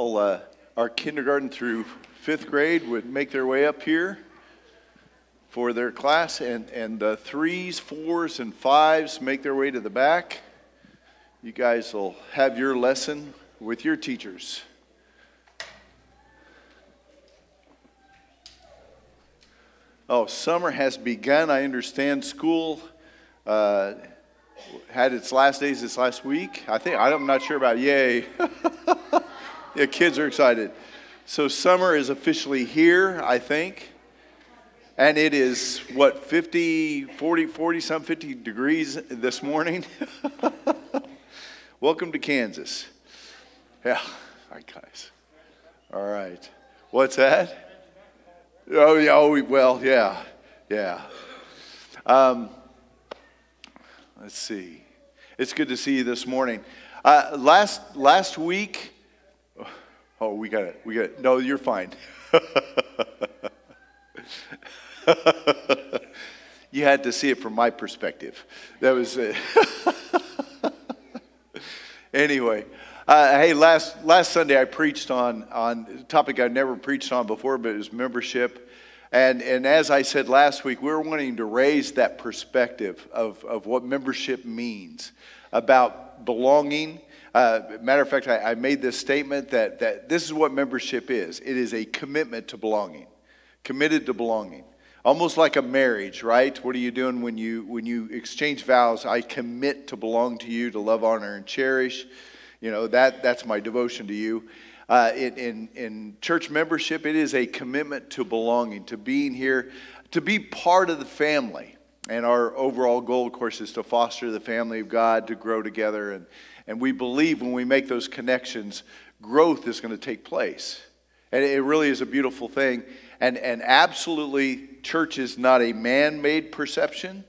all uh, our kindergarten through fifth grade would make their way up here for their class, and, and the threes, fours, and fives make their way to the back. You guys will have your lesson with your teachers. Oh, summer has begun. I understand school uh, had its last days this last week. I think I'm not sure about yay. yeah, kids are excited. So summer is officially here, I think. And it is what 50, 40, 40 some 50 degrees this morning. Welcome to Kansas. Yeah, all right, guys. All right. What's that? Oh, yeah. Oh, well, yeah, yeah. Um, let's see. It's good to see you this morning. Uh, last last week. Oh, we got it. We got it. No, you're fine. you had to see it from my perspective. That was it. anyway. Uh, hey, last, last Sunday I preached on, on a topic I'd never preached on before, but it was membership. And, and as I said last week, we're wanting to raise that perspective of, of what membership means about belonging. Uh, matter of fact, I, I made this statement that, that this is what membership is it is a commitment to belonging, committed to belonging. Almost like a marriage, right? What are you doing when you when you exchange vows? I commit to belong to you, to love, honor, and cherish. You know, that, that's my devotion to you. Uh, in, in, in church membership, it is a commitment to belonging, to being here, to be part of the family. And our overall goal, of course, is to foster the family of God, to grow together. And, and we believe when we make those connections, growth is going to take place. And it really is a beautiful thing. And, and absolutely, church is not a man made perception.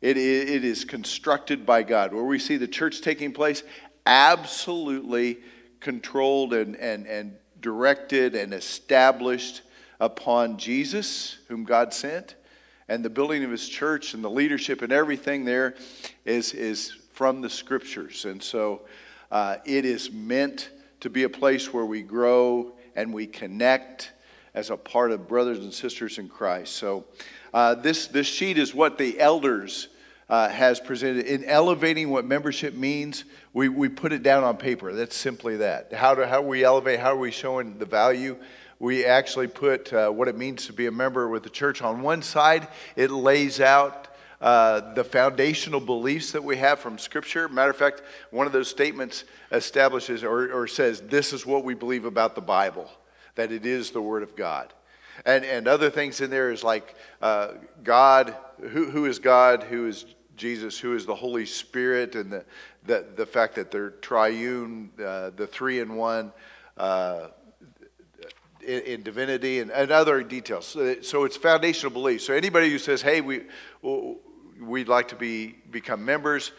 It, it is constructed by God. Where we see the church taking place, absolutely controlled and, and, and directed and established upon Jesus, whom God sent. And the building of his church and the leadership and everything there is, is from the scriptures. And so uh, it is meant to be a place where we grow and we connect as a part of brothers and sisters in Christ. So uh, this, this sheet is what the elders uh, has presented. In elevating what membership means, we, we put it down on paper. That's simply that. How do how we elevate? How are we showing the value? We actually put uh, what it means to be a member with the church on one side. It lays out uh, the foundational beliefs that we have from Scripture. Matter of fact, one of those statements establishes or, or says, This is what we believe about the Bible, that it is the Word of God. And, and other things in there is like uh, God, who, who is God, who is Jesus, who is the Holy Spirit, and the, the, the fact that they're triune, uh, the three in one uh, in, in, divinity, and, and other details. So, so, it's foundational belief. So anybody who says, hey, we, we'd like to be, become members,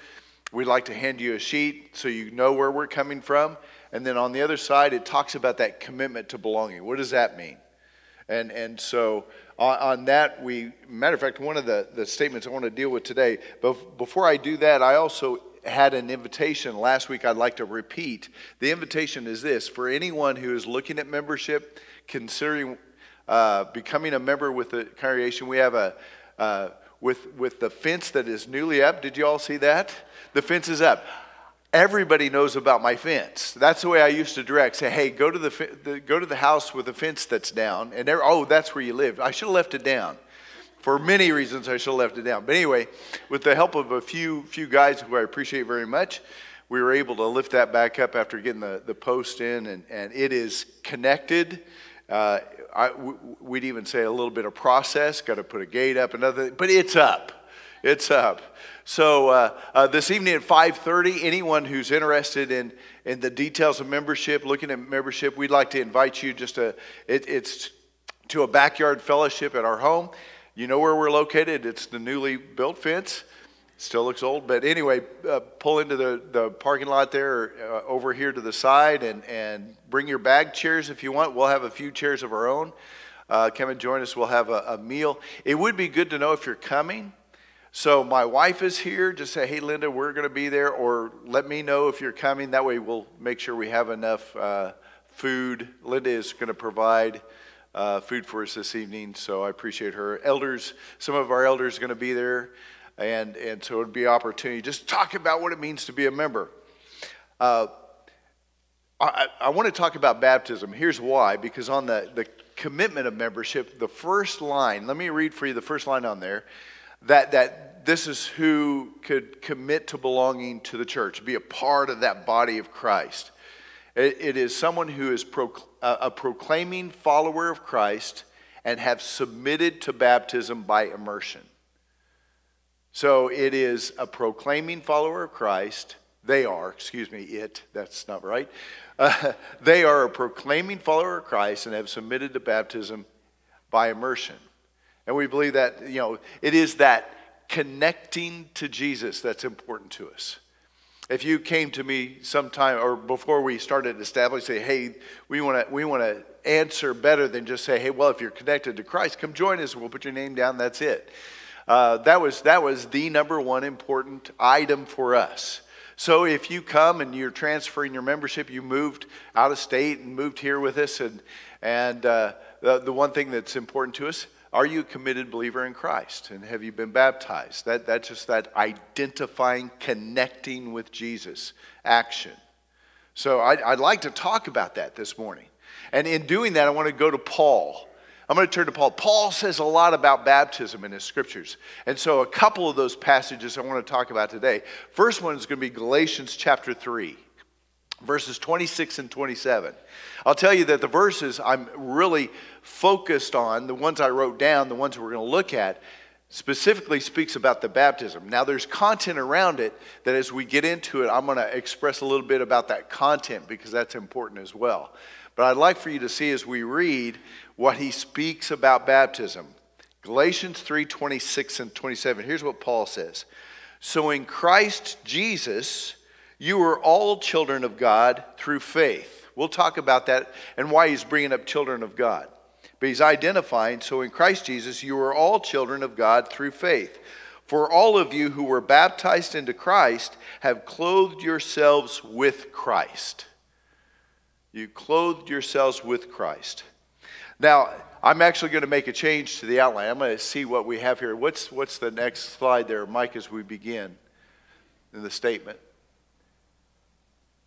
we'd like to hand you a sheet so you know where we're coming from. And then on the other side, it talks about that commitment to belonging. What does that mean? And, and so on, on, that, we, matter of fact, one of the, the statements I want to deal with today, but before I do that, I also had an invitation last week I'd like to repeat. The invitation is this for anyone who is looking at membership, considering uh, becoming a member with the congregation, we have a, uh, with, with the fence that is newly up. Did you all see that? The fence is up everybody knows about my fence. That's the way I used to direct. Say, hey, go to the, the go to the house with the fence that's down, and oh, that's where you live. I should have left it down. For many reasons, I should have left it down. But anyway, with the help of a few few guys who I appreciate very much, we were able to lift that back up after getting the, the post in, and, and it is connected. Uh, I, we'd even say a little bit of process, got to put a gate up, another, but it's up. It's up. So uh, uh, this evening at 5:30, anyone who's interested in in the details of membership, looking at membership, we'd like to invite you just to it, it's to a backyard fellowship at our home. You know where we're located. It's the newly built fence. Still looks old, but anyway, uh, pull into the, the parking lot there uh, over here to the side and, and bring your bag chairs if you want. We'll have a few chairs of our own. Uh, come and join us. We'll have a, a meal. It would be good to know if you're coming so my wife is here. Just say, hey, Linda, we're going to be there, or let me know if you're coming. That way we'll make sure we have enough uh, food. Linda is going to provide uh, food for us this evening, so I appreciate her. Elders, some of our elders are going to be there, and, and so it would be opportunity just talk about what it means to be a member. Uh, I, I want to talk about baptism. Here's why because on the, the commitment of membership, the first line, let me read for you the first line on there that, that this is who could commit to belonging to the church, be a part of that body of Christ. it, it is someone who is pro, a proclaiming follower of Christ and have submitted to baptism by immersion. So it is a proclaiming follower of Christ. They are, excuse me, it, that's not right. Uh, they are a proclaiming follower of Christ and have submitted to baptism by immersion. And we believe that, you know, it is that connecting to Jesus that's important to us. If you came to me sometime or before we started establishing, say, hey, we want to we want to answer better than just say, hey, well, if you're connected to Christ, come join us. We'll put your name down. That's it. Uh, that was that was the number one important item for us. So if you come and you're transferring your membership, you moved out of state and moved here with us, and, and uh, the, the one thing that's important to us, are you a committed believer in Christ? And have you been baptized? That, that's just that identifying, connecting with Jesus action. So I'd, I'd like to talk about that this morning. And in doing that, I want to go to Paul. I'm going to turn to Paul. Paul says a lot about baptism in his scriptures. And so, a couple of those passages I want to talk about today. First one is going to be Galatians chapter 3, verses 26 and 27. I'll tell you that the verses I'm really focused on, the ones I wrote down, the ones we're going to look at, specifically speaks about the baptism. Now, there's content around it that as we get into it, I'm going to express a little bit about that content because that's important as well. But I'd like for you to see as we read what he speaks about baptism. Galatians 3 26 and 27. Here's what Paul says So in Christ Jesus, you are all children of God through faith. We'll talk about that and why he's bringing up children of God. But he's identifying, so in Christ Jesus, you are all children of God through faith. For all of you who were baptized into Christ have clothed yourselves with Christ. You clothed yourselves with Christ. Now, I'm actually going to make a change to the outline. I'm going to see what we have here. What's, what's the next slide there, Mike, as we begin in the statement?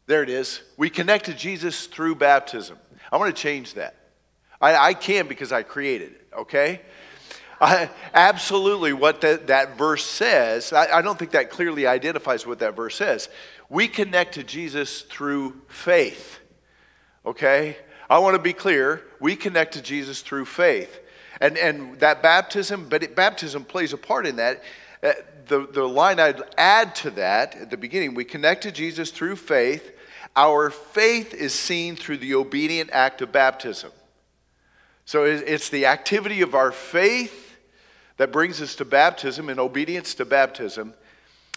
There it is. We connect to Jesus through baptism. I want to change that. I, I can because I created it, okay? I, absolutely, what that, that verse says, I, I don't think that clearly identifies what that verse says. We connect to Jesus through faith okay? I want to be clear. We connect to Jesus through faith. And, and that baptism, but it, baptism plays a part in that. Uh, the, the line I'd add to that at the beginning we connect to Jesus through faith. Our faith is seen through the obedient act of baptism. So it's the activity of our faith that brings us to baptism and obedience to baptism.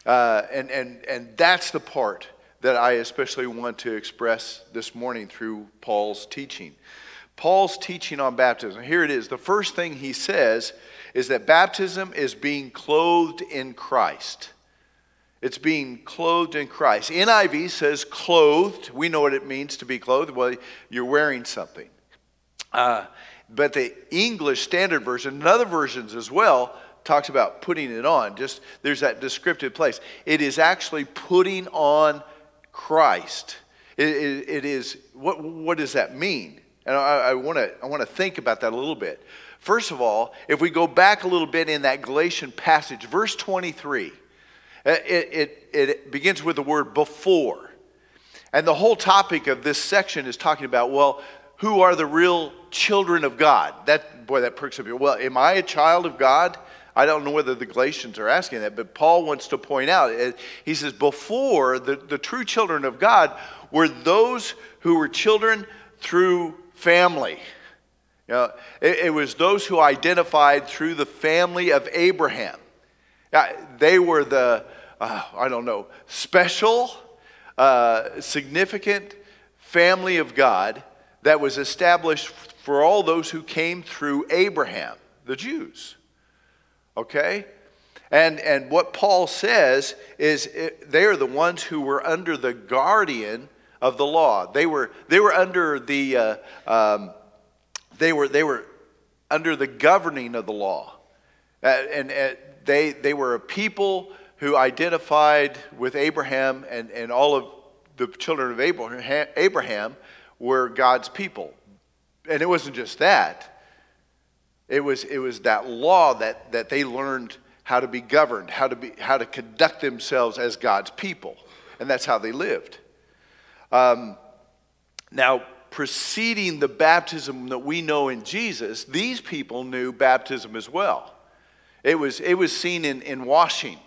Uh, and, and, and that's the part that I especially want to express this morning through Paul's teaching. Paul's teaching on baptism. Here it is. The first thing he says is that baptism is being clothed in Christ. It's being clothed in Christ. NIV says clothed. We know what it means to be clothed. Well, you're wearing something. Uh, but the English Standard Version, and other versions as well, talks about putting it on. Just there's that descriptive place. It is actually putting on Christ. it, it, it is, what, what does that mean? And I, I want to think about that a little bit. First of all, if we go back a little bit in that Galatian passage, verse 23, uh, it, it, it begins with the word before. And the whole topic of this section is talking about, well, who are the real children of God? That boy, that perks up here. Well, am I a child of God? I don't know whether the Galatians are asking that, but Paul wants to point out, he says, before the, the true children of God were those who were children through family. You know, it, it was those who identified through the family of Abraham. They were the, uh, I don't know, special, uh, significant family of God that was established for all those who came through Abraham, the Jews okay? And, and what Paul says is it, they are the ones who were under the guardian of the law. They were, they were under the, uh, um, they, were, they were under the governing of the law. Uh, and uh, they, they were a people who identified with Abraham, and, and all of the children of Abraham, Abraham were God's people. And it wasn't just that, it was, it was that law that, that they learned how to be governed, how to, be, how to conduct themselves as God's people. And that's how they lived. Um, now, preceding the baptism that we know in Jesus, these people knew baptism as well. It was, it was seen in, in washing.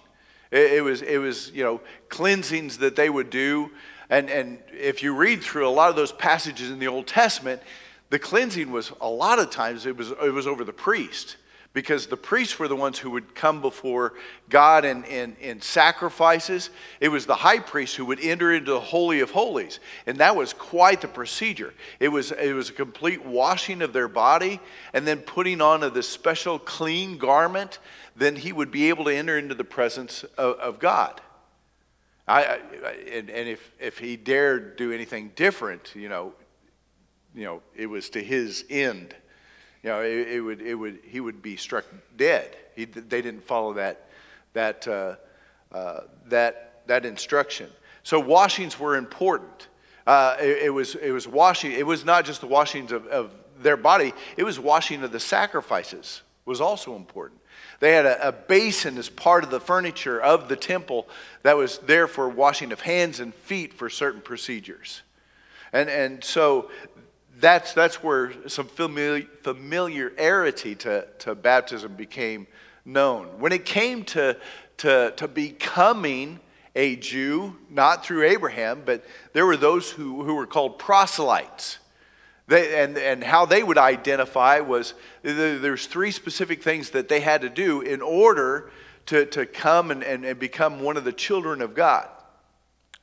It, it, was, it was, you know, cleansings that they would do. And, and if you read through a lot of those passages in the Old Testament, the cleansing was a lot of times it was, it was over the priest because the priests were the ones who would come before God in, in, in, sacrifices. It was the high priest who would enter into the Holy of Holies. And that was quite the procedure. It was, it was a complete washing of their body and then putting on of this special clean garment. Then he would be able to enter into the presence of, of God. I, I, and, and if, if he dared do anything different, you know, you know, it was to his end. You know, it, it would, it would, he would be struck dead. He, they didn't follow that, that, uh, uh, that, that instruction. So washings were important. Uh, it, it, was, it was washing. It was not just the washings of, of their body. It was washing of the sacrifices was also important. They had a, a, basin as part of the furniture of the temple that was there for washing of hands and feet for certain procedures. And, and so that's, that's where some familiar, familiarity to, to baptism became known. When it came to, to, to becoming a Jew, not through Abraham, but there were those who, who were called proselytes. They, and, and how they would identify was there's three specific things that they had to do in order to, to come and, and, and become one of the children of God,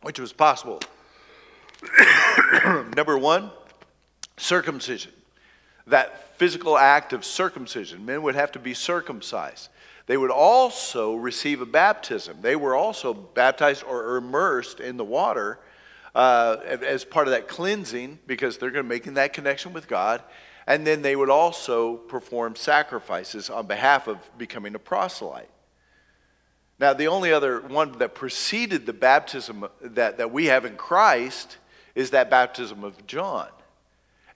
which was possible. Number one, circumcision, that physical act of circumcision. Men would have to be circumcised. They would also receive a baptism. They were also baptized or immersed in the water uh, as part of that cleansing because they're going to making that connection with God. And then they would also perform sacrifices on behalf of becoming a proselyte. Now, the only other one that preceded the baptism that, that we have in Christ is that baptism of John.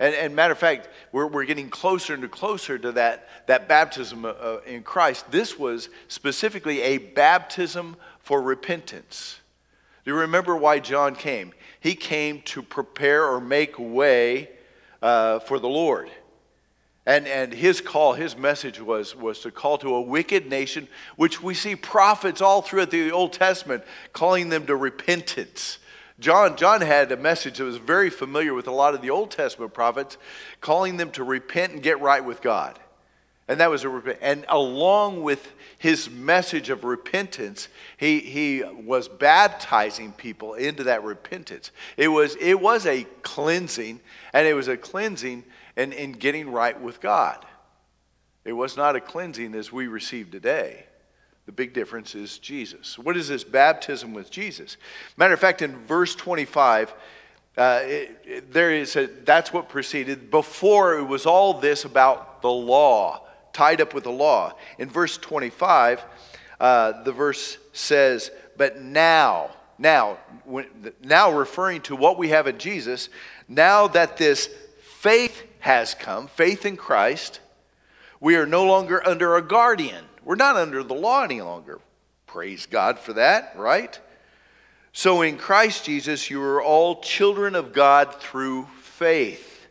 And, and matter of fact, we're, we're getting closer and closer to that, that baptism uh, in Christ. This was specifically a baptism for repentance. Do you remember why John came? He came to prepare or make way uh, for the Lord. And, and his call, his message was, was to call to a wicked nation, which we see prophets all throughout the Old Testament calling them to repentance. John, John had a message that was very familiar with a lot of the Old Testament prophets, calling them to repent and get right with God. And that was a and along with his message of repentance, he, he was baptizing people into that repentance. It was, it was a cleansing, and it was a cleansing in, in getting right with God. It was not a cleansing as we receive today. The big difference is Jesus. What is this baptism with Jesus? Matter of fact, in verse 25, uh, it, it, there is a, that's what preceded. Before it was all this about the law, tied up with the law. In verse 25, uh, the verse says, "But now, now, when, now referring to what we have in Jesus, now that this faith has come, faith in Christ, we are no longer under a guardian." We're not under the law any longer. Praise God for that, right? So in Christ Jesus, you are all children of God through faith.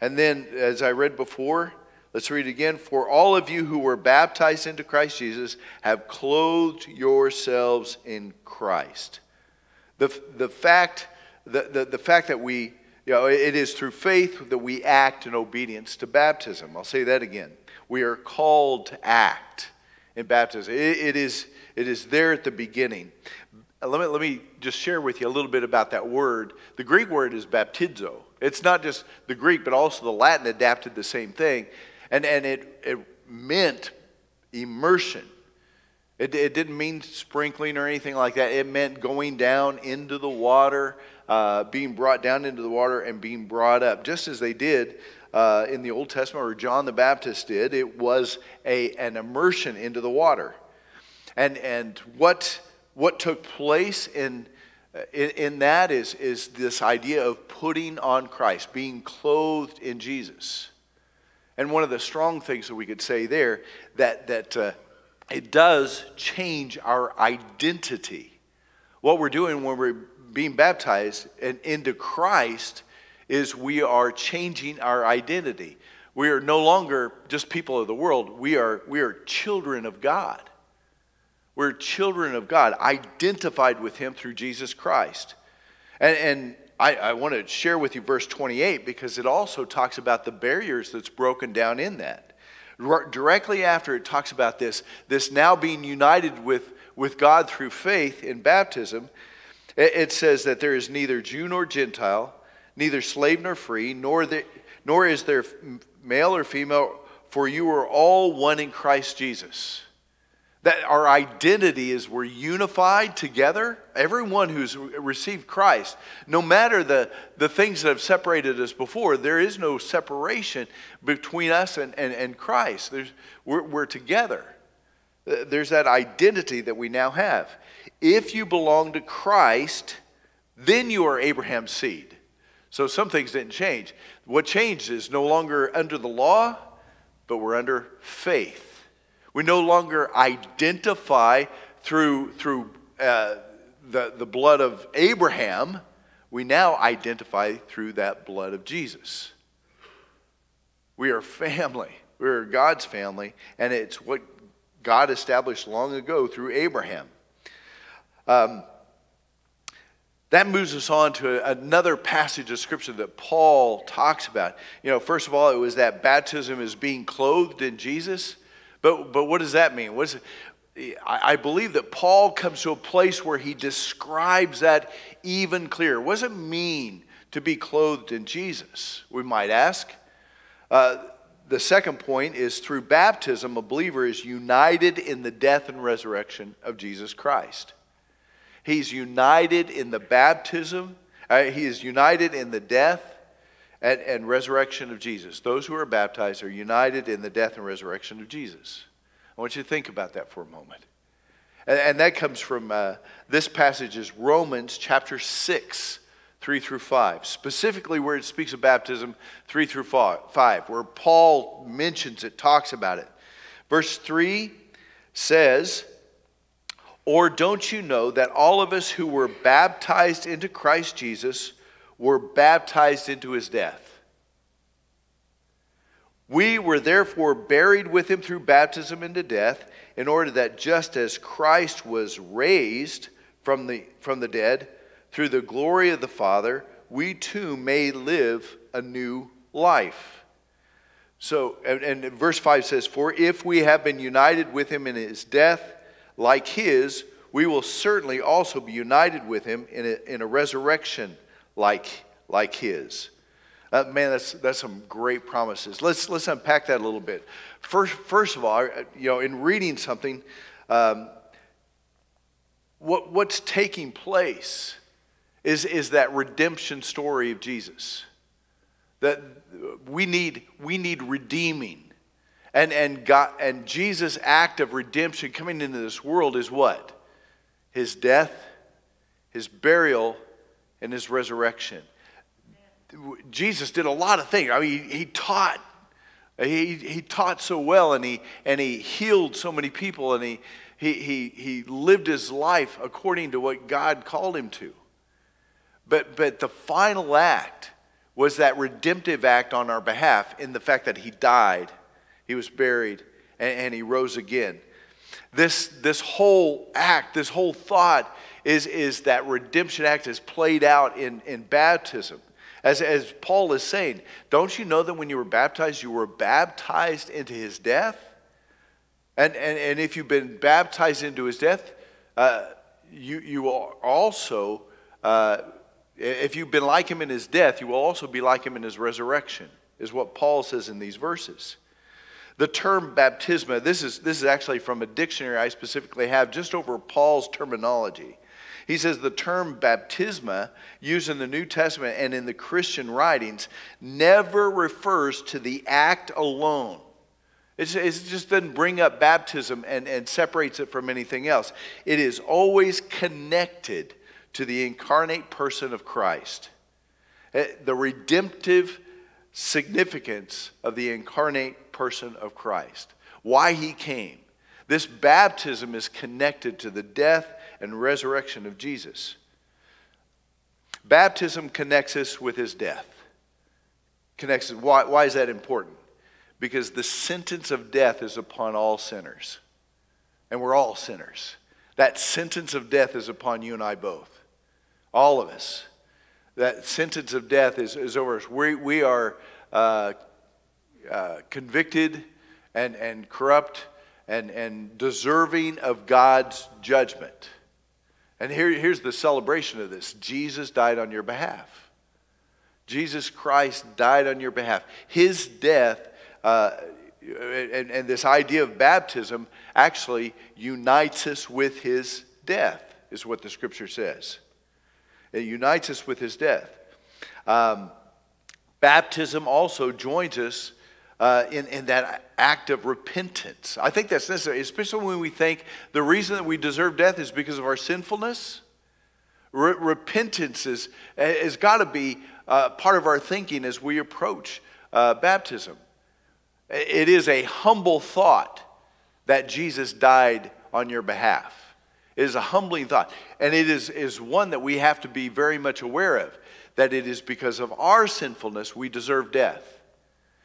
And then, as I read before, let's read again. For all of you who were baptized into Christ Jesus have clothed yourselves in Christ. The, the, fact, the, the, the fact that we, you know, it is through faith that we act in obedience to baptism. I'll say that again. We are called to act in baptism. it, it, is, it is there at the beginning. Uh, let me, let me just share with you a little bit about that word. The Greek word is baptizo. It's not just the Greek, but also the Latin adapted the same thing. And, and it, it meant immersion. It, it didn't mean sprinkling or anything like that. It meant going down into the water uh, being brought down into the water and being brought up, just as they did uh, in the Old Testament, or John the Baptist did. It was a, an immersion into the water. And, and what, what took place in, in, in that is, is this idea of putting on Christ, being clothed in Jesus. And one of the strong things that we could say there that, that uh, it does change our identity. What we're doing when we're being baptized and into Christ is we are changing our identity. We are no longer just people of the world. We are, we are children of God. We're children of God, identified with Him through Jesus Christ. And, and I, I want to share with you verse 28 because it also talks about the barriers that's broken down in that. Directly after it talks about this, this now being united with, with God through faith in baptism, it, it says that there is neither Jew nor Gentile, neither slave nor free, nor, the, nor is there male or female, for you are all one in Christ Jesus. That our identity is we're unified together. Everyone who's received Christ, no matter the, the things that have separated us before, there is no separation between us and, and, and Christ. There's, we're, we're together. There's that identity that we now have. If you belong to Christ, then you are Abraham's seed. So some things didn't change. What changed is no longer under the law, but we're under faith. We no longer identify through, through uh, the, the blood of Abraham. We now identify through that blood of Jesus. We are family. We are God's family, and it's what God established long ago through Abraham. Um, that moves us on to another passage of scripture that Paul talks about. You know, first of all, it was that baptism is being clothed in Jesus. But, but what does that mean? What is it? I believe that Paul comes to a place where he describes that even clearer. What does it mean to be clothed in Jesus? We might ask. Uh, the second point is through baptism, a believer is united in the death and resurrection of Jesus Christ. He's united in the baptism, uh, he is united in the death and, and resurrection of Jesus. Those who are baptized are united in the death and resurrection of Jesus. I want you to think about that for a moment. And, that comes from uh, this passage is Romans chapter 6, 3 through 5. Specifically where it speaks of baptism, 3 through 5, where Paul mentions it, talks about it. Verse 3 says, Or don't you know that all of us who were baptized into Christ Jesus were baptized into his death. We were therefore buried with him through baptism into death, in order that just as Christ was raised from the, from the dead through the glory of the Father, we too may live a new life. So, and, and verse 5 says, For if we have been united with him in his death, like his, we will certainly also be united with him in a, in a resurrection like, like his. Uh, man, that's, that's some great promises. Let's, let's unpack that a little bit. First, first of all, you know, in reading something, um, what, what's taking place is, is that redemption story of Jesus. That we need, we need redeeming. And, and, God, and Jesus' act of redemption coming into this world is what? His death, his burial, and his resurrection. Jesus did a lot of things. I mean, he, he taught. He, he taught so well and he, and he healed so many people and he, he, he, he lived his life according to what God called him to. But, but the final act was that redemptive act on our behalf in the fact that he died, he was buried, and, and he rose again. This, this whole act, this whole thought is, is that redemption act is played out in, in baptism. As, as Paul is saying, don't you know that when you were baptized, you were baptized into his death? And, and, and if you've been baptized into his death, uh, you, you will also, uh, if you've been like him in his death, you will also be like him in his resurrection, is what Paul says in these verses. The term baptisma, this is, this is actually from a dictionary I specifically have just over Paul's terminology. He says the term baptisma, used in the New Testament and in the Christian writings, never refers to the act alone. It's, it just doesn't bring up baptism and, and separates it from anything else. It is always connected to the incarnate person of Christ. Eh, the redemptive significance of the incarnate person of Christ. Why he came. This baptism is connected to the death and resurrection of Jesus. Baptism connects us with his death. Connects why, why is that important? Because the sentence of death is upon all sinners. And we're all sinners. That sentence of death is upon you and I both. All of us. That sentence of death is, is over us. We, we are uh, uh, convicted and, and corrupt and, and deserving of God's judgment. And here, here's the celebration of this Jesus died on your behalf. Jesus Christ died on your behalf. His death, uh, and, and this idea of baptism actually unites us with his death, is what the scripture says. It unites us with his death. Um, baptism also joins us uh, in, in that act of repentance. I think that's necessary, especially when we think the reason that we deserve death is because of our sinfulness. Re- repentance is, has got to be uh, part of our thinking as we approach uh, baptism. It is a humble thought that Jesus died on your behalf. It is a humbling thought. And it is, is one that we have to be very much aware of that it is because of our sinfulness we deserve death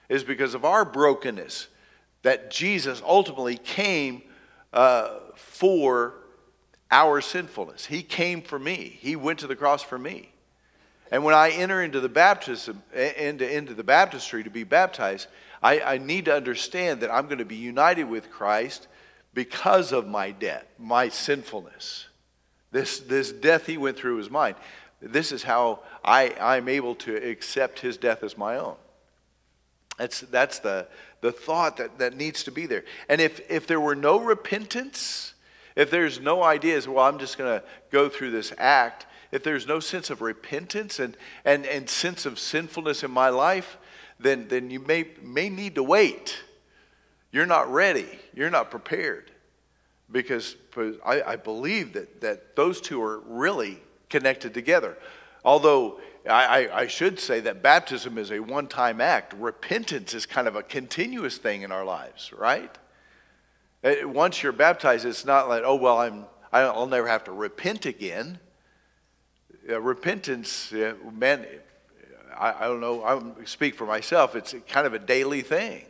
is because of our brokenness that Jesus ultimately came uh, for our sinfulness. He came for me. He went to the cross for me. And when I enter into the baptism, into, into the baptistry to be baptized, I, I need to understand that I'm going to be united with Christ because of my debt, my sinfulness. This, this death he went through is mine. This is how I, I'm able to accept his death as my own. That's, that's the, the thought that, that needs to be there. And if, if there were no repentance, if there's no ideas, well, I'm just going to go through this act, if there's no sense of repentance and, and, and sense of sinfulness in my life, then, then you may, may need to wait. You're not ready, you're not prepared. Because I, I believe that, that those two are really connected together. Although I, I, should say that baptism is a one time act. Repentance is kind of a continuous thing in our lives, right? Uh, once you're baptized, it's not like, oh, well, I'm, I'll never have to repent again. Uh, repentance, uh, man, I, I, don't know, I speak for myself, it's kind of a daily thing.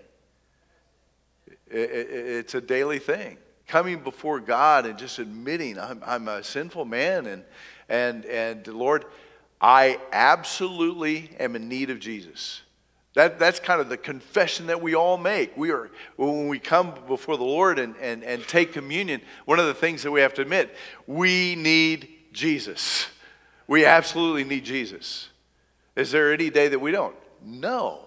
It, it, it's a daily thing. Coming before God and just admitting I'm, I'm a sinful man and, and, and Lord, I absolutely am in need of Jesus. That, that's kind of the confession that we all make. We are, when we come before the Lord and, and, and take communion, one of the things that we have to admit, we need Jesus. We absolutely need Jesus. Is there any day that we don't? No.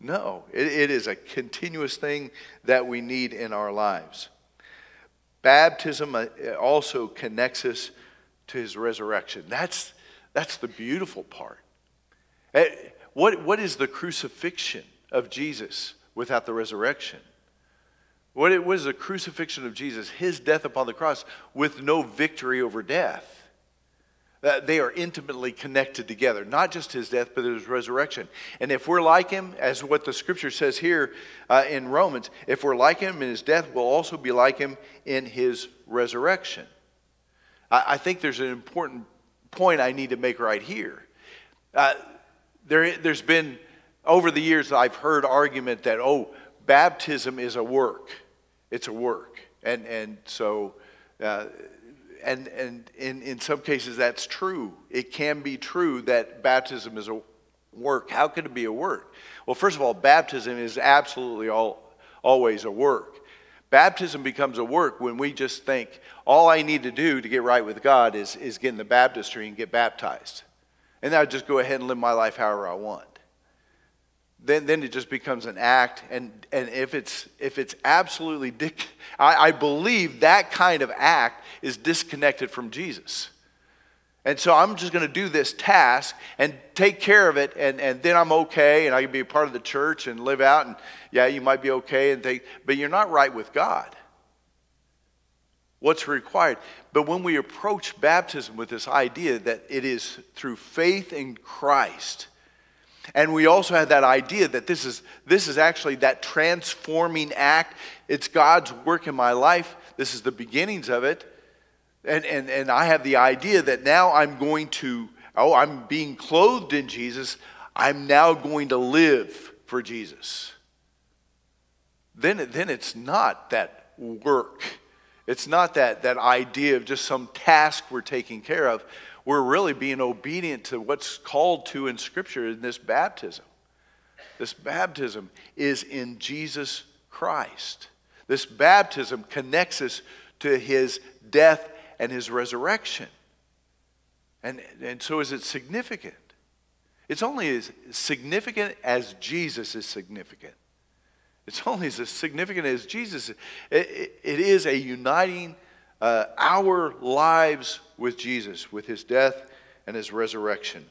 No. It, it is a continuous thing that we need in our lives. Baptism uh, also connects us to his resurrection. That's that's the beautiful part. Eh, what, what is the crucifixion of Jesus without the resurrection? What, what is the crucifixion of Jesus, his death upon the cross, with no victory over death? They are intimately connected together, not just his death, but his resurrection. And if we're like him, as what the scripture says here uh, in Romans, if we're like him in his death, we'll also be like him in his resurrection. I, I think there's an important point I need to make right here. Uh, there, there's been, over the years, I've heard argument that, oh, baptism is a work. It's a work. And, and so, uh, and, and in, in some cases, that's true. It can be true that baptism is a work. How can it be a work? Well, first of all, baptism is absolutely all, always a work. Baptism becomes a work when we just think, all I need to do to get right with God is, is get in the baptistry and get baptized. And then I just go ahead and live my life however I want. Then, then it just becomes an act. And, and if, it's, if it's absolutely, dic- I, I believe that kind of act is disconnected from Jesus. And so I'm just going to do this task and take care of it, and, and then I'm okay, and I can be a part of the church and live out, and yeah, you might be okay, and think, but you're not right with God. What's required? But when we approach baptism with this idea that it is through faith in Christ, and we also have that idea that this is, this is actually that transforming act. It's God's work in my life. This is the beginnings of it. And, and, and I have the idea that now I'm going to, oh, I'm being clothed in Jesus. I'm now going to live for Jesus. Then, then it's not that work. It's not that, that idea of just some task we're taking care of. We're really being obedient to what's called to in Scripture in this baptism. This baptism is in Jesus Christ. This baptism connects us to his death and his resurrection. And, and so is it significant? It's only as significant as Jesus is significant. It's only as significant as Jesus. It, it, it is a uniting uh, our lives with Jesus, with his death and his resurrection.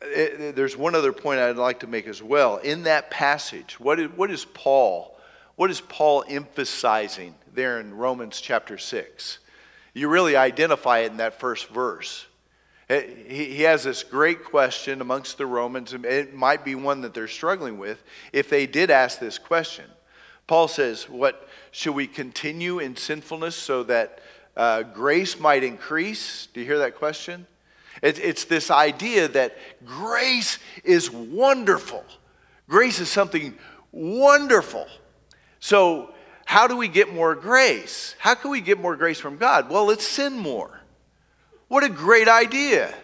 It, there's one other point I'd like to make as well. In that passage, what is, what is Paul? What is Paul emphasizing there in Romans chapter 6. You really identify it in that first verse. He has this great question amongst the Romans, and it might be one that they're struggling with if they did ask this question. Paul says, What should we continue in sinfulness so that uh, grace might increase? Do you hear that question? it's this idea that grace is wonderful. Grace is something wonderful. So how do we get more grace? How can we get more grace from God? Well, let's sin more. What a great idea.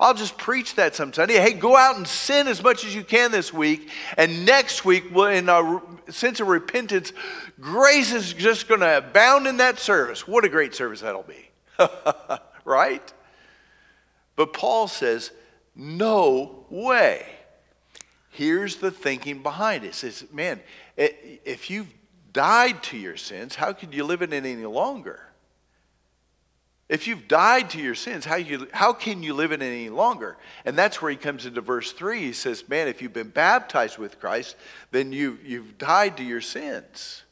I'll just preach that some Sunday. Hey, go out and sin as much as you can this week. And next week, in a sense of repentance, grace is just going to abound in that service. What a great service that'll be. right? But Paul says, no way. Here's the thinking behind it. It says, man, if you've died to your sins, how could you live in it any longer? If you've died to your sins, how, you, how can you live in it any longer? And that's where he comes into verse 3. He says, Man, if you've been baptized with Christ, then you, you've died to your sins.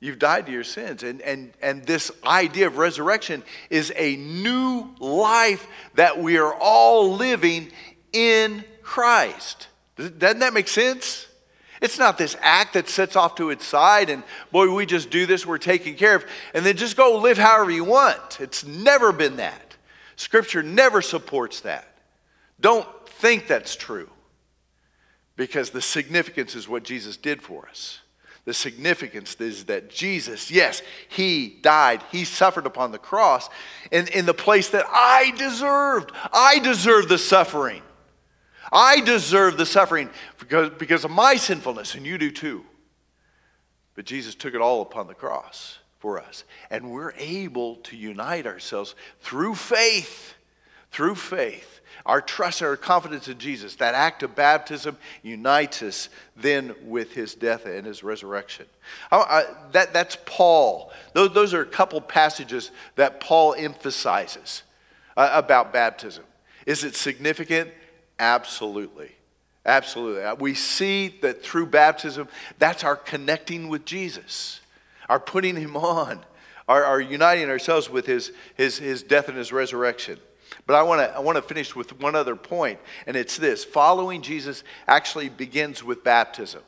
You've died to your sins. And, and, and this idea of resurrection is a new life that we are all living in Christ. Doesn't that make sense? It's not this act that sits off to its side and, boy, we just do this, we're taken care of, and then just go live however you want. It's never been that. Scripture never supports that. Don't think that's true because the significance is what Jesus did for us. The significance is that Jesus, yes, He died. He suffered upon the cross in, in the place that I deserved. I deserved the suffering. I deserve the suffering because, because of my sinfulness, and you do too. But Jesus took it all upon the cross for us. And we're able to unite ourselves through faith. Through faith. Our trust, our confidence in Jesus, that act of baptism unites us then with his death and his resurrection. I, I, that, that's Paul. Those, those, are a couple passages that Paul emphasizes uh, about baptism. Is it significant? Absolutely. Absolutely. We see that through baptism, that's our connecting with Jesus, our putting him on, our, our uniting ourselves with his, his, his death and his resurrection. But I want to I want to finish with one other point, and it's this: following Jesus actually begins with baptism.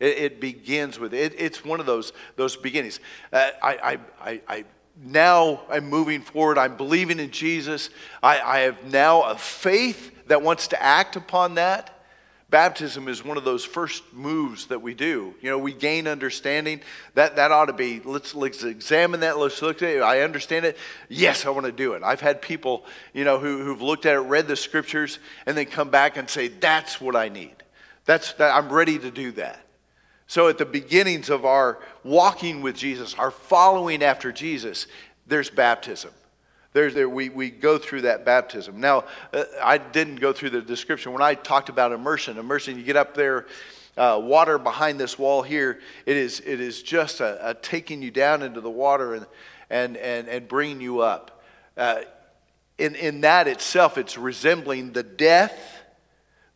It, it begins with it, it's one of those those beginnings. Uh, I, I, I, I now I'm moving forward. I'm believing in Jesus. I, I have now a faith that wants to act upon that. Baptism is one of those first moves that we do. You know, we gain understanding. That, that ought to be, let's, let's examine that. Let's look at it. I understand it. Yes, I want to do it. I've had people, you know, who, who've looked at it, read the scriptures, and then come back and say, that's what I need. That's, that, I'm ready to do that. So, at the beginnings of our walking with Jesus, our following after Jesus, there's baptism. There's, there, we, we go through that baptism. Now, uh, I didn't go through the description. When I talked about immersion, immersion, you get up there, uh, water behind this wall here, it is, it is just a, a taking you down into the water. And, and, and, and bringing you up. Uh, in, in that itself, it's resembling the death,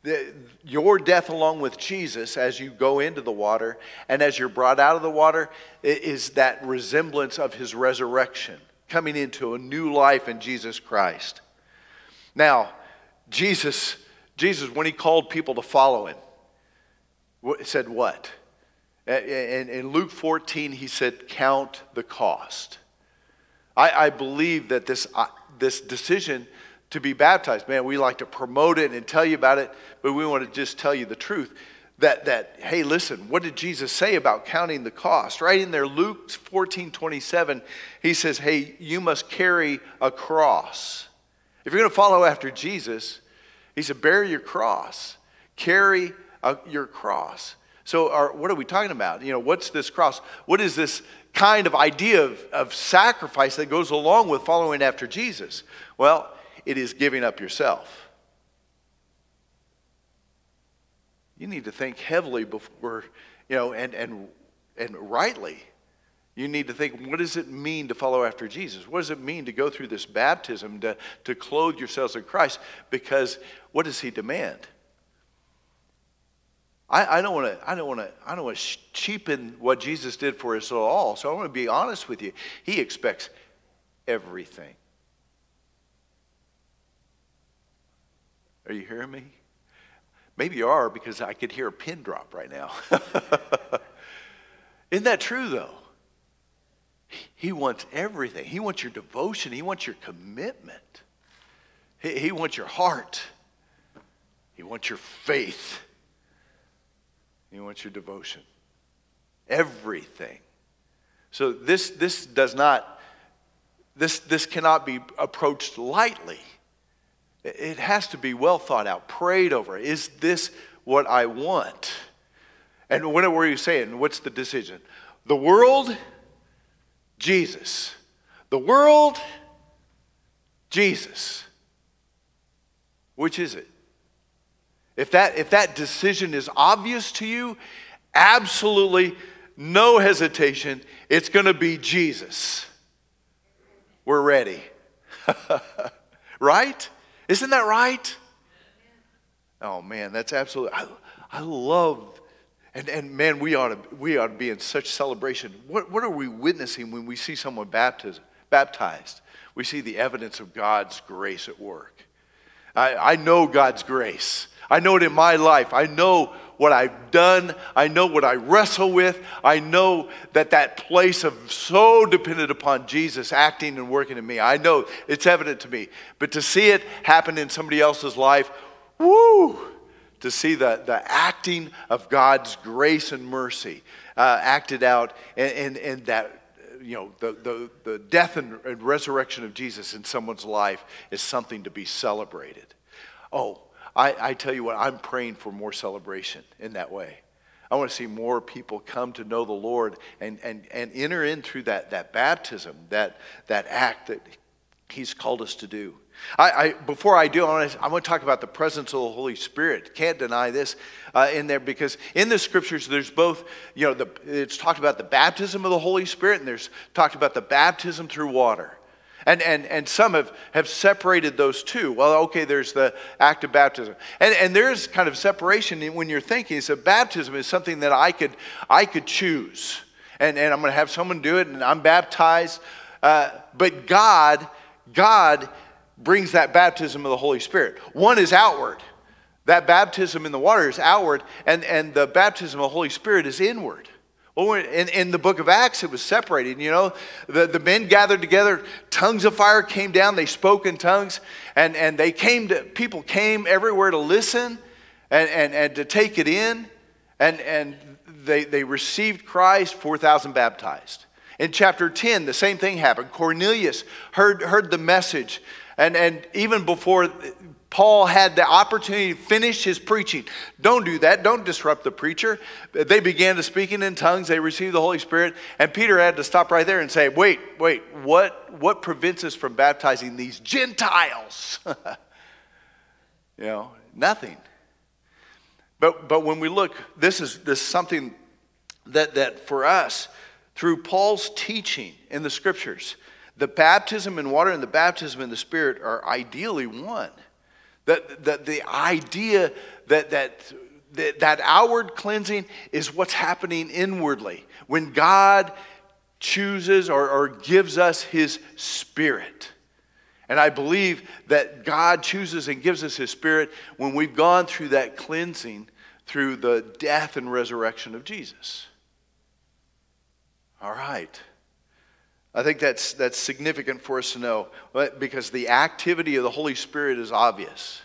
the, your death along with Jesus as you go into the water, and as you're brought out of the water, is that resemblance of his resurrection, coming into a new life in Jesus Christ. Now, Jesus, Jesus, when he called people to follow him, said what? In, in Luke 14, he said, Count the cost. I, I believe that this, uh, this decision to be baptized, man, we like to promote it and tell you about it, but we want to just tell you the truth. That, that, hey, listen, what did Jesus say about counting the cost? Right in there, Luke 14 27, he says, hey, you must carry a cross. If you're going to follow after Jesus, he said, bear your cross, carry a, your cross. So, our, what are we talking about? You know, what's this cross? What is this kind of idea of, of sacrifice that goes along with following after Jesus? Well, it is giving up yourself. You need to think heavily before, you know, and, and, and rightly. You need to think, what does it mean to follow after Jesus? What does it mean to go through this baptism, to, to clothe yourselves in Christ? Because what does he demand? I, I don't want to. I don't want to. I don't want to cheapen what Jesus did for us at all. So I want to be honest with you. He expects everything. Are you hearing me? Maybe you are because I could hear a pin drop right now. Isn't that true though? He wants everything. He wants your devotion. He wants your commitment. He, he wants your heart. He wants your faith. He wants your devotion. Everything. So this, this does not, this, this cannot be approached lightly. It has to be well thought out, prayed over. Is this what I want? And what were you saying? What's the decision? The world, Jesus. The world, Jesus. Which is it? If that, if that decision is obvious to you, absolutely no hesitation, it's going to be Jesus. We're ready. right? Isn't that right? Oh man, that's absolutely. I, I love, and, and man, we ought to we ought to be in such celebration. What what are we witnessing when we see someone baptized? Baptized, we see the evidence of God's grace at work. I, I know God's grace. I know it in my life. I know what I've done. I know what I wrestle with. I know that that place of so dependent upon Jesus acting and working in me. I know it's evident to me. But to see it happen in somebody else's life, woo! To see the, the acting of God's grace and mercy uh, acted out and, and, and that you know, the, the, the death and, and resurrection of Jesus in someone's life is something to be celebrated. Oh, I, I tell you what, I'm praying for more celebration in that way. I want to see more people come to know the Lord and, and, and enter in through that, that baptism, that, that act that He's called us to do. I, I, before I do, I want, to, I want to talk about the presence of the Holy Spirit. Can't deny this uh, in there because in the scriptures, there's both, you know, the, it's talked about the baptism of the Holy Spirit and there's talked about the baptism through water. And, and, and some have, have separated those two. Well, okay, there's the act of baptism. And, and there's kind of separation when you're thinking. So baptism is something that I could, I could choose. And, and I'm going to have someone do it, and I'm baptized. Uh, but God, God brings that baptism of the Holy Spirit. One is outward. That baptism in the water is outward, and, and the baptism of the Holy Spirit is inward. Oh, well, in, in the book of Acts, it was separated. You know, the, the men gathered together, tongues of fire came down, they spoke in tongues, and, and they came to, people came everywhere to listen and, and, and to take it in, and, and they, they received Christ, 4,000 baptized. In chapter 10, the same thing happened. Cornelius heard, heard the message, and, and even before Paul had the opportunity to finish his preaching. Don't do that. Don't disrupt the preacher. They began to speaking in tongues. They received the Holy Spirit. And Peter had to stop right there and say, wait, wait, what, what prevents us from baptizing these Gentiles? you know, nothing. But, but when we look, this is, this is something that, that for us, through Paul's teaching in the scriptures, the baptism in water and the baptism in the Spirit are ideally one. That, that the idea that, that, that, outward cleansing is what's happening inwardly. When God chooses or, or gives us His Spirit. And I believe that God chooses and gives us His Spirit when we've gone through that cleansing through the death and resurrection of Jesus. All right. I think that's, that's significant for us to know because the activity of the Holy Spirit is obvious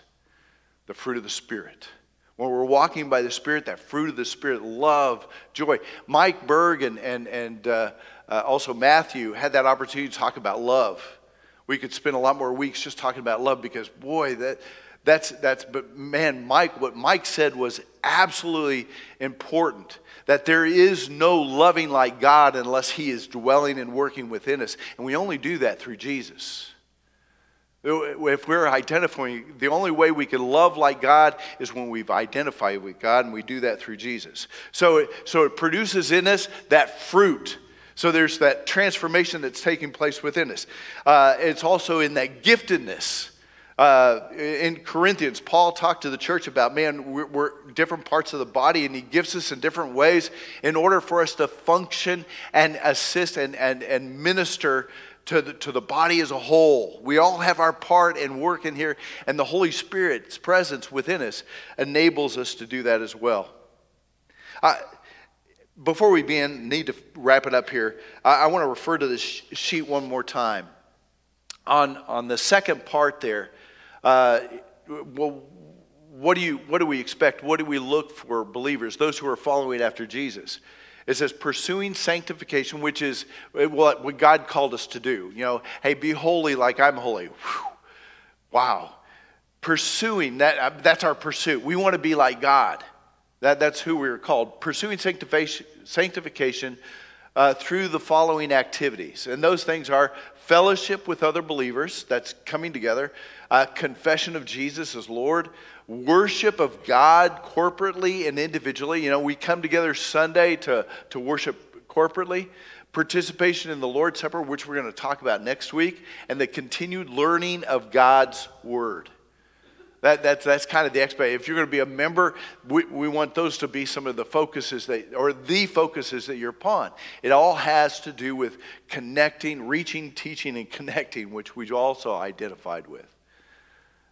the fruit of the Spirit. When we're walking by the Spirit, that fruit of the Spirit, love, joy. Mike Berg and, and, and uh, uh, also Matthew had that opportunity to talk about love. We could spend a lot more weeks just talking about love because, boy, that, that's, that's, but man, Mike, what Mike said was absolutely important that there is no loving like God unless He is dwelling and working within us. And we only do that through Jesus. If we're identifying, the only way we can love like God is when we've identified with God, and we do that through Jesus. So it, so it produces in us that fruit. So there's that transformation that's taking place within us. Uh, it's also in that giftedness. Uh, in Corinthians, Paul talked to the church about, man, we're, we're, different parts of the body, and he gives us in different ways in order for us to function and assist and, and, and minister to the, to the body as a whole. We all have our part and work in here, and the Holy Spirit's presence within us enables us to do that as well. Uh, before we begin, need to wrap it up here. I, I want to refer to this sheet one more time. On, on the second part there, uh, well, what do, you, what do we expect? What do we look for believers, those who are following after Jesus? It says pursuing sanctification, which is what, God called us to do. You know, hey, be holy like I'm holy. Whew. Wow. Pursuing, that, uh, that's our pursuit. We want to be like God. That, that's who we're called. Pursuing sanctification, sanctification uh, through the following activities. And those things are fellowship with other believers, that's coming together, uh, confession of Jesus as Lord, worship of God corporately and individually. You know, we come together Sunday to, to worship corporately, participation in the Lord's Supper, which we're going to talk about next week, and the continued learning of God's Word. That, that's, that's kind of the expect. If you're going to be a member, we, we want those to be some of the focuses that, or the focuses that you're upon. It all has to do with connecting, reaching, teaching, and connecting, which we also identified with.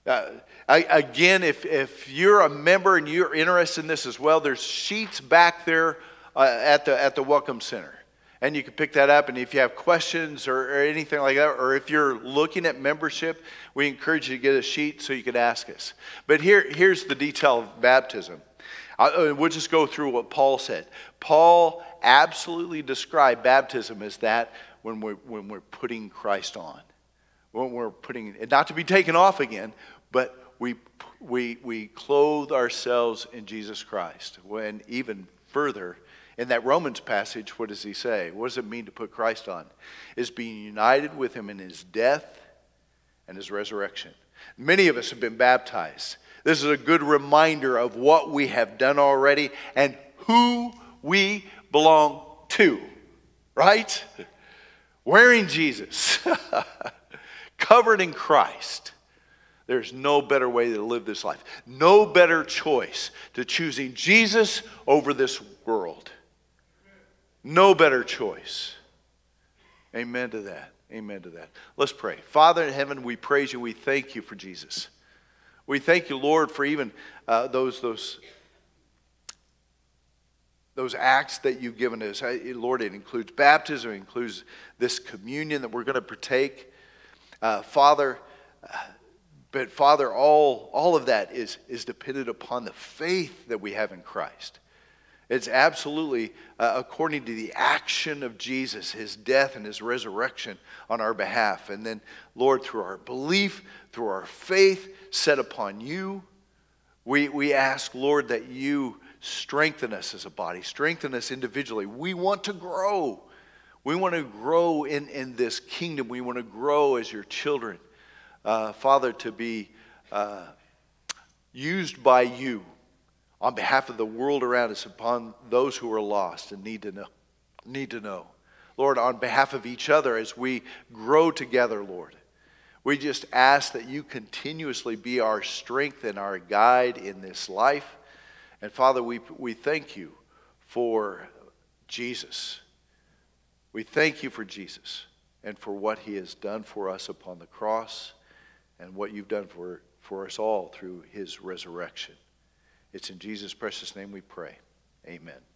Uh, I, again, if, if you're a member and you're interested in this as well, there's sheets back there uh, at, the, at the Welcome Center and you can pick that up. And if you have questions or, or, anything like that, or if you're looking at membership, we encourage you to get a sheet so you can ask us. But here, here's the detail of baptism. I, uh, we'll just go through what Paul said. Paul absolutely described baptism as that when we're, when we're putting Christ on. When we're putting not to be taken off again, but we, we, we clothe ourselves in Jesus Christ. When even further, in that Romans passage, what does he say? What does it mean to put Christ on? Is being united with him in his death and his resurrection. Many of us have been baptized. This is a good reminder of what we have done already and who we belong to, right? Wearing Jesus, covered in Christ. There's no better way to live this life. No better choice to choosing Jesus over this world. No better choice. Amen to that. Amen to that. Let's pray. Father in heaven, we praise you. We thank you for Jesus. We thank you, Lord, for even uh, those, those, those acts that you've given us. Lord, it includes baptism, it includes this communion that we're going to partake. Uh, Father, uh, but Father, all, all of that is, is dependent upon the faith that we have in Christ. It's absolutely uh, according to the action of Jesus, his death and his resurrection on our behalf. And then, Lord, through our belief, through our faith set upon you, we, we ask, Lord, that you strengthen us as a body, strengthen us individually. We want to grow. We want to grow in, in this kingdom. We want to grow as your children. Uh, Father, to be uh, used by you on behalf of the world around us upon those who are lost and need to know. Need to know. Lord, on behalf of each other as we grow together, Lord. We just ask that you continuously be our strength and our guide in this life. And Father, we, we thank you for Jesus. We thank you for Jesus and for what he has done for us upon the cross and what you've done for, for us all through his resurrection. It's in Jesus' precious name we pray. Amen.